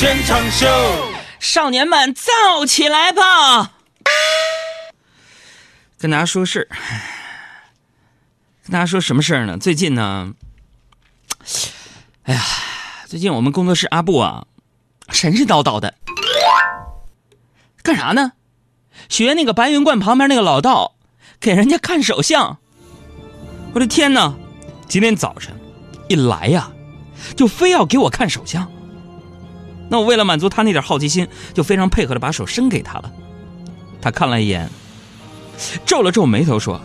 现场秀，少年们燥起来吧！跟大家说事儿，跟大家说什么事儿呢？最近呢，哎呀，最近我们工作室阿布啊，神神叨叨的，干啥呢？学那个白云观旁边那个老道，给人家看手相。我的天哪！今天早晨一来呀，就非要给我看手相。那我为了满足他那点好奇心，就非常配合的把手伸给他了。他看了一眼，皱了皱眉头说：“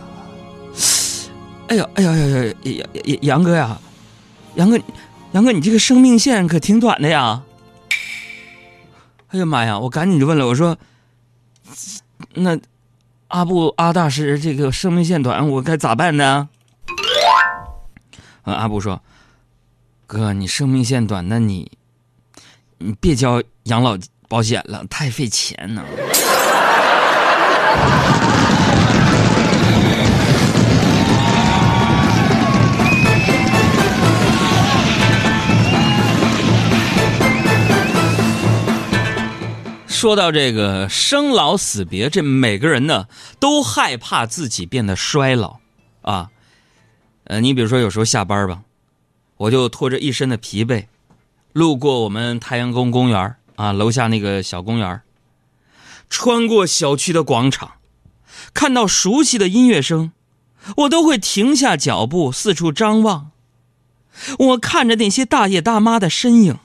哎呀，哎呀呀呀，杨杨杨哥呀，杨哥，杨哥，你这个生命线可挺短的呀！”哎呀妈呀！我赶紧就问了，我说：“那阿布阿大师这个生命线短，我该咋办呢？”阿布说：“哥，你生命线短，那你……”你别交养老保险了，太费钱呢。说到这个生老死别，这每个人呢都害怕自己变得衰老啊。呃，你比如说有时候下班吧，我就拖着一身的疲惫。路过我们太阳宫公园啊，楼下那个小公园穿过小区的广场，看到熟悉的音乐声，我都会停下脚步，四处张望。我看着那些大爷大妈的身影，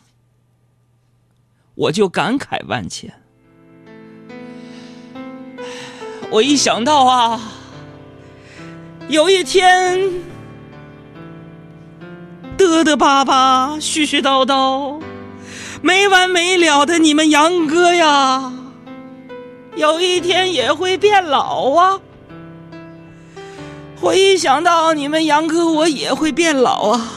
我就感慨万千。我一想到啊，有一天。嘚嘚巴巴，絮絮叨叨，没完没了的你们杨哥呀，有一天也会变老啊！我一想到你们杨哥我也会变老啊，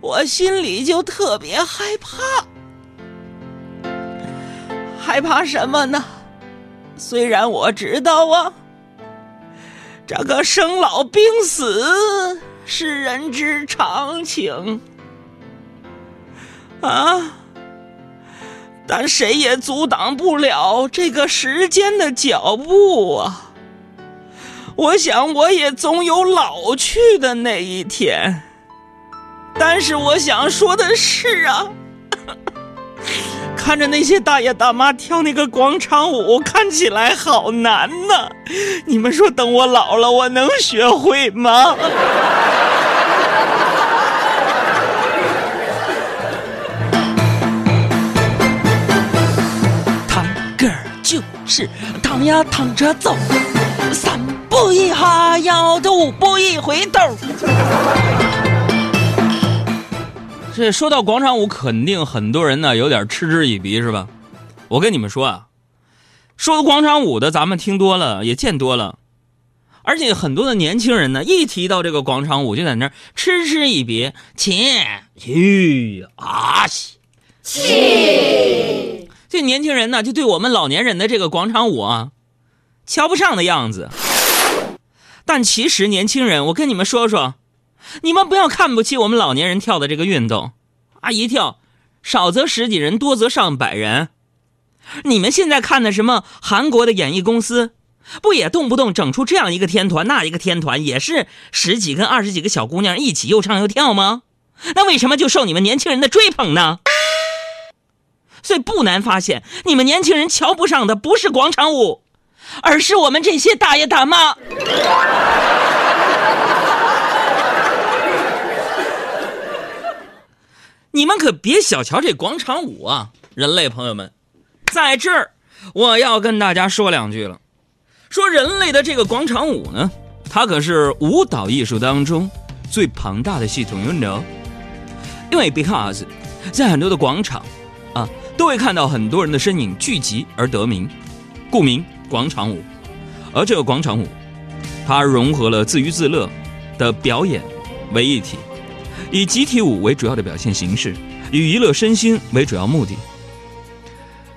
我心里就特别害怕。害怕什么呢？虽然我知道啊，这个生老病死。是人之常情啊，但谁也阻挡不了这个时间的脚步啊！我想我也总有老去的那一天，但是我想说的是啊。看着那些大爷大妈跳那个广场舞，看起来好难呐！你们说，等我老了，我能学会吗？躺呀躺着走，三步一哈腰的五步一回头。这说到广场舞，肯定很多人呢有点嗤之以鼻，是吧？我跟你们说啊，说广场舞的，咱们听多了，也见多了，而且很多的年轻人呢，一提到这个广场舞，就在那儿嗤之以鼻，切，去啊西，气。这年轻人呢，就对我们老年人的这个广场舞啊，瞧不上的样子。但其实年轻人，我跟你们说说。你们不要看不起我们老年人跳的这个运动，啊，一跳，少则十几人，多则上百人。你们现在看的什么韩国的演艺公司，不也动不动整出这样一个天团，那一个天团，也是十几跟二十几个小姑娘一起又唱又跳吗？那为什么就受你们年轻人的追捧呢？所以不难发现，你们年轻人瞧不上的不是广场舞，而是我们这些大爷大妈。你们可别小瞧这广场舞啊，人类朋友们，在这儿我要跟大家说两句了。说人类的这个广场舞呢，它可是舞蹈艺术当中最庞大的系统，you know？因为 because 在很多的广场啊，都会看到很多人的身影聚集而得名，故名广场舞。而这个广场舞，它融合了自娱自乐的表演为一体。以集体舞为主要的表现形式，以娱乐身心为主要目的。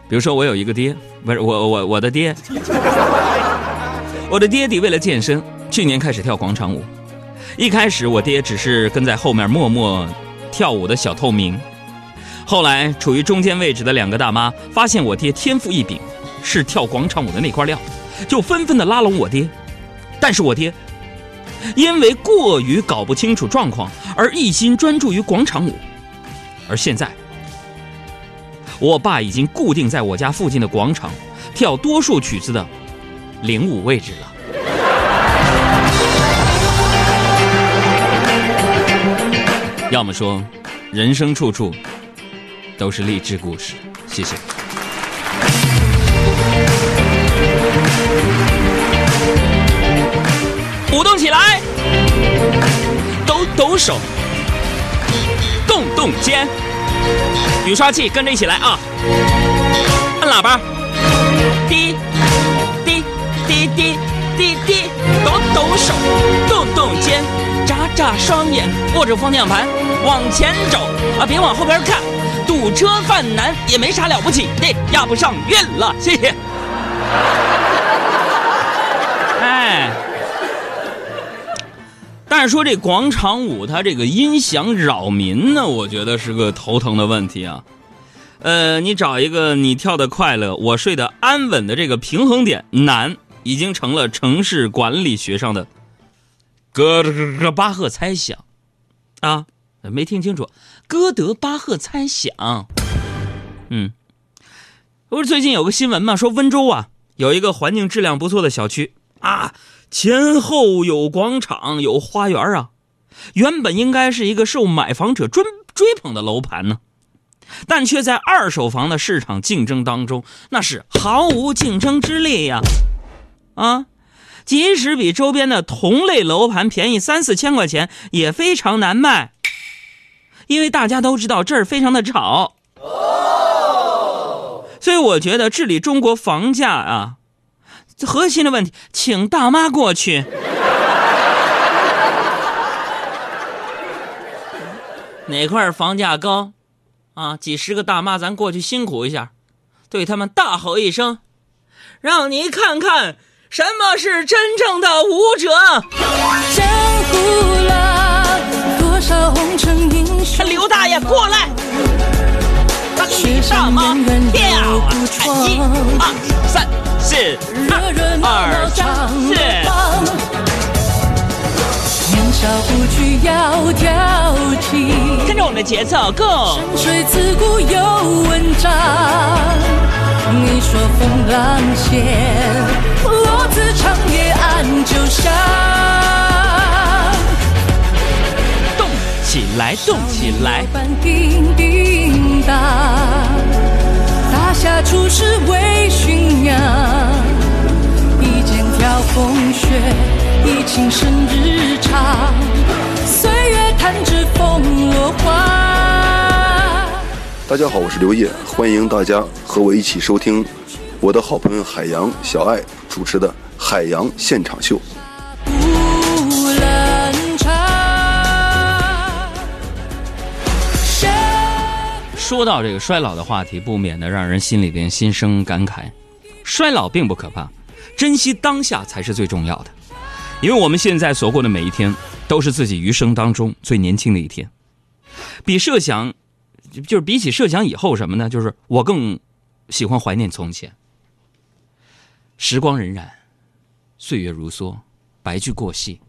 比如说，我有一个爹，不是我我我的爹，我的爹地为了健身，去年开始跳广场舞。一开始，我爹只是跟在后面默默跳舞的小透明，后来处于中间位置的两个大妈发现我爹天赋异禀，是跳广场舞的那块料，就纷纷的拉拢我爹。但是我爹因为过于搞不清楚状况，而一心专注于广场舞。而现在，我爸已经固定在我家附近的广场跳多数曲子的领舞位置了。要么说，人生处处都是励志故事。谢谢。舞动起来，抖抖手，动动肩。雨刷器跟着一起来啊！按喇叭，滴。滴。滴。滴。滴。滴，抖抖手，动动肩，眨眨双眼，握着方向盘。往前走。啊！别往后边看，堵车犯难也没啥了不起的，压不上韵了。谢谢。哎，但是说这广场舞它这个音响扰民呢，我觉得是个头疼的问题啊。呃，你找一个你跳的快乐，我睡得安稳的这个平衡点难，已经成了城市管理学上的哥德巴赫猜想啊，没听清楚，哥德巴赫猜想。嗯，不是最近有个新闻嘛，说温州啊有一个环境质量不错的小区啊，前后有广场有花园啊，原本应该是一个受买房者追追捧的楼盘呢。但却在二手房的市场竞争当中，那是毫无竞争之力呀！啊，即使比周边的同类楼盘便宜三四千块钱，也非常难卖，因为大家都知道这儿非常的吵。哦，所以我觉得治理中国房价啊，核心的问题，请大妈过去。哪块房价高？啊，几十个大妈，咱过去辛苦一下，对他们大吼一声，让你看看什么是真正的舞者。江湖刘大爷过来，女大妈跳啊，一、二、三、四、二、三、四。小不惧要挑剔，跟着我们的节奏，Go！山水自古有文章，你说风浪尖，落子长夜暗酒香。起来，动起来！叮叮当，大侠出师为寻娘，一剑挑风雪。已情深日长，岁月弹指风落花。大家好，我是刘烨，欢迎大家和我一起收听我的好朋友海洋小爱主持的《海洋现场秀》。说到这个衰老的话题，不免的让人心里边心生感慨。衰老并不可怕，珍惜当下才是最重要的。因为我们现在所过的每一天，都是自己余生当中最年轻的一天。比设想，就是比起设想以后什么呢？就是我更喜欢怀念从前。时光荏苒，岁月如梭，白驹过隙。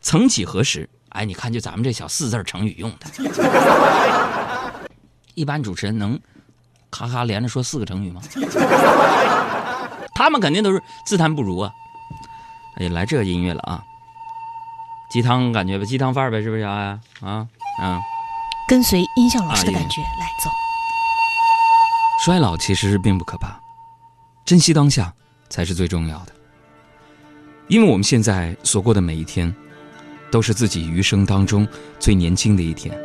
曾几何时？哎，你看，就咱们这小四字成语用的，一般主持人能咔咔连着说四个成语吗？他们肯定都是自叹不如啊。哎，来这个音乐了啊！鸡汤感觉吧，鸡汤范儿呗，是不是小爱啊？嗯，跟随音效老师的感觉来走。衰老其实并不可怕，珍惜当下才是最重要的。因为我们现在所过的每一天，都是自己余生当中最年轻的一天。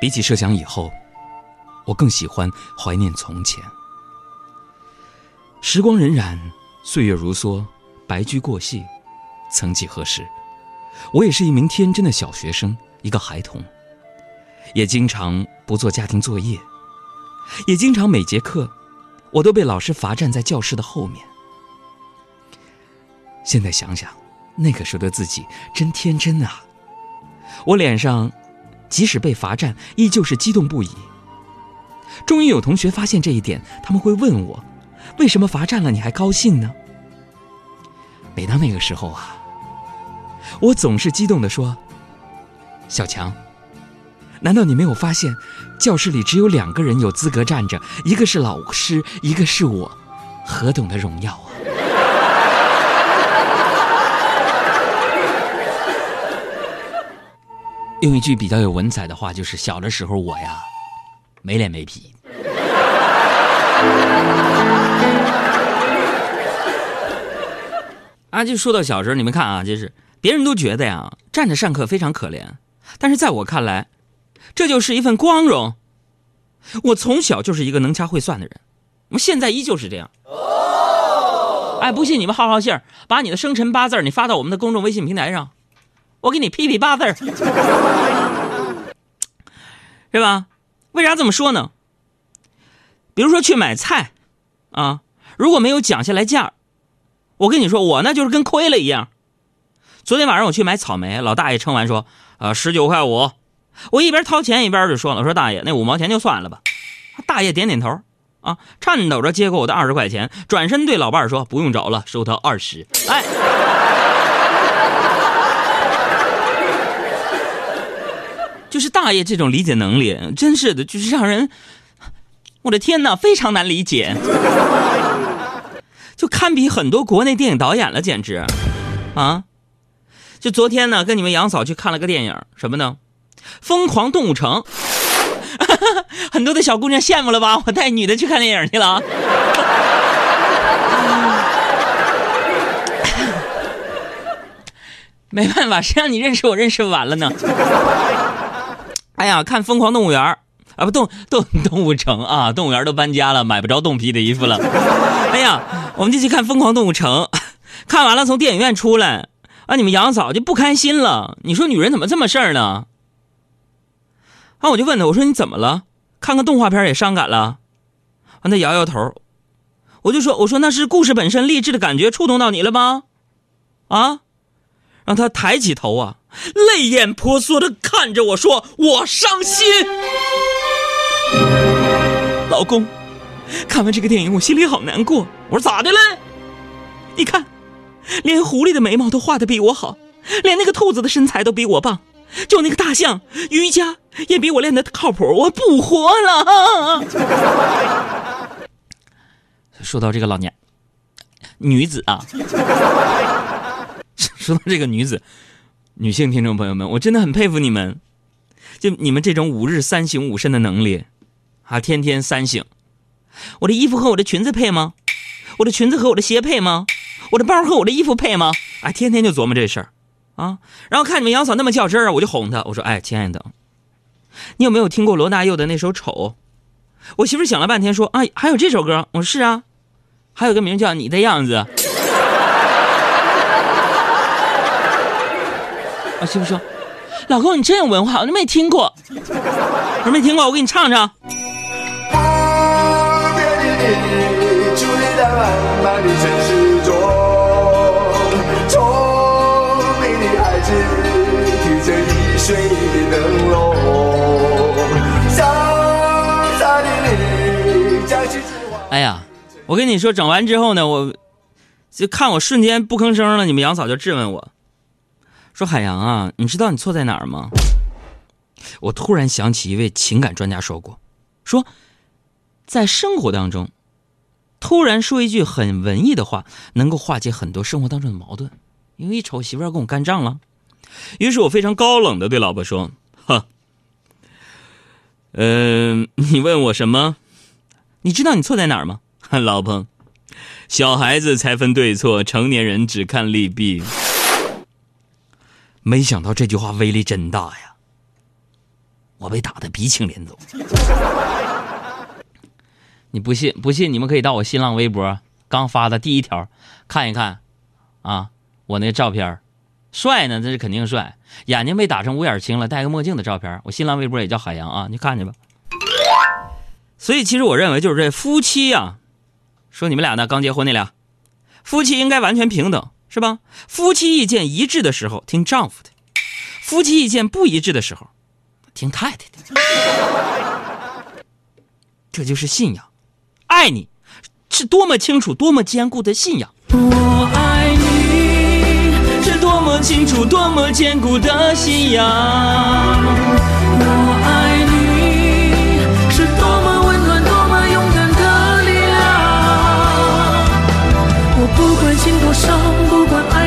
比起设想以后，我更喜欢怀念从前。时光荏苒，岁月如梭。白驹过隙，曾几何时，我也是一名天真的小学生，一个孩童，也经常不做家庭作业，也经常每节课，我都被老师罚站在教室的后面。现在想想，那个时候的自己真天真啊！我脸上即使被罚站，依旧是激动不已。终于有同学发现这一点，他们会问我：为什么罚站了你还高兴呢？每当那个时候啊，我总是激动地说：“小强，难道你没有发现，教室里只有两个人有资格站着，一个是老师，一个是我，何等的荣耀啊！”用一句比较有文采的话，就是小的时候我呀，没脸没皮。啊，就说到小时候，你们看啊，就是别人都觉得呀，站着上课非常可怜，但是在我看来，这就是一份光荣。我从小就是一个能掐会算的人，我现在依旧是这样。哎，不信你们好好信儿，把你的生辰八字你发到我们的公众微信平台上，我给你批批八字儿 是吧？为啥这么说呢？比如说去买菜，啊，如果没有讲下来价我跟你说，我那就是跟亏了一样。昨天晚上我去买草莓，老大爷称完说：“啊，十九块五。”我一边掏钱一边就说了：“我说大爷，那五毛钱就算了吧。”大爷点点头，啊，颤抖着接过我的二十块钱，转身对老伴说：“不用找了，收他二十。”哎，就是大爷这种理解能力，真是的，就是让人，我的天哪，非常难理解。就堪比很多国内电影导演了，简直，啊！就昨天呢，跟你们杨嫂去看了个电影，什么呢？《疯狂动物城》，很多的小姑娘羡慕了吧？我带女的去看电影去了。没办法，谁让你认识我认识晚了呢？哎呀，看《疯狂动物园》。啊不动动动物城啊，动物园都搬家了，买不着冻皮的衣服了。哎呀，我们就去看《疯狂动物城》，看完了从电影院出来，啊，你们杨嫂就不开心了。你说女人怎么这么事儿呢？啊，我就问他，我说你怎么了？看个动画片也伤感了？啊，他摇摇头。我就说，我说那是故事本身励志的感觉触动到你了吗？啊，让他抬起头啊，泪眼婆娑的看着我说，我伤心。老公，看完这个电影，我心里好难过。我说咋的了？你看，连狐狸的眉毛都画的比我好，连那个兔子的身材都比我棒，就那个大象瑜伽也比我练的靠谱。我不活了。说到这个老年女子啊，说到这个女子，女性听众朋友们，我真的很佩服你们，就你们这种五日三省吾身的能力。啊，天天三省，我的衣服和我的裙子配吗？我的裙子和我的鞋配吗？我的包和我的衣服配吗？哎，天天就琢磨这事儿，啊，然后看你们杨嫂那么较真儿啊，我就哄她，我说，哎，亲爱的，你有没有听过罗大佑的那首《丑》？我媳妇想了半天说，啊，还有这首歌？我说是啊，还有个名叫《你的样子》。我媳妇说，老公你真有文化，我都没听过。我说没听过，我给你唱唱。哎呀，我跟你说，整完之后呢，我就看我瞬间不吭声了。你们杨嫂就质问我，说：“海洋啊，你知道你错在哪儿吗？”我突然想起一位情感专家说过，说，在生活当中，突然说一句很文艺的话，能够化解很多生活当中的矛盾。因为一瞅媳妇要跟我干仗了，于是我非常高冷的对老婆说：“哈，嗯，你问我什么？”你知道你错在哪儿吗，老婆？小孩子才分对错，成年人只看利弊。没想到这句话威力真大呀！我被打的鼻青脸肿。你不信？不信？你们可以到我新浪微博刚发的第一条看一看，啊，我那照片帅呢，这是肯定帅。眼睛被打成五眼青了，戴个墨镜的照片我新浪微博也叫海洋啊，你看去吧。所以，其实我认为就是这夫妻呀，说你们俩呢刚结婚那俩，夫妻应该完全平等，是吧？夫妻意见一致的时候听丈夫的。夫妻意见不一致的时候听太太的。这就是信仰。爱你是多么清楚多么坚固的信仰。我爱你是多么清楚多么坚固的信仰。我爱你是多么温暖多么勇敢的力量。我不管心多伤 what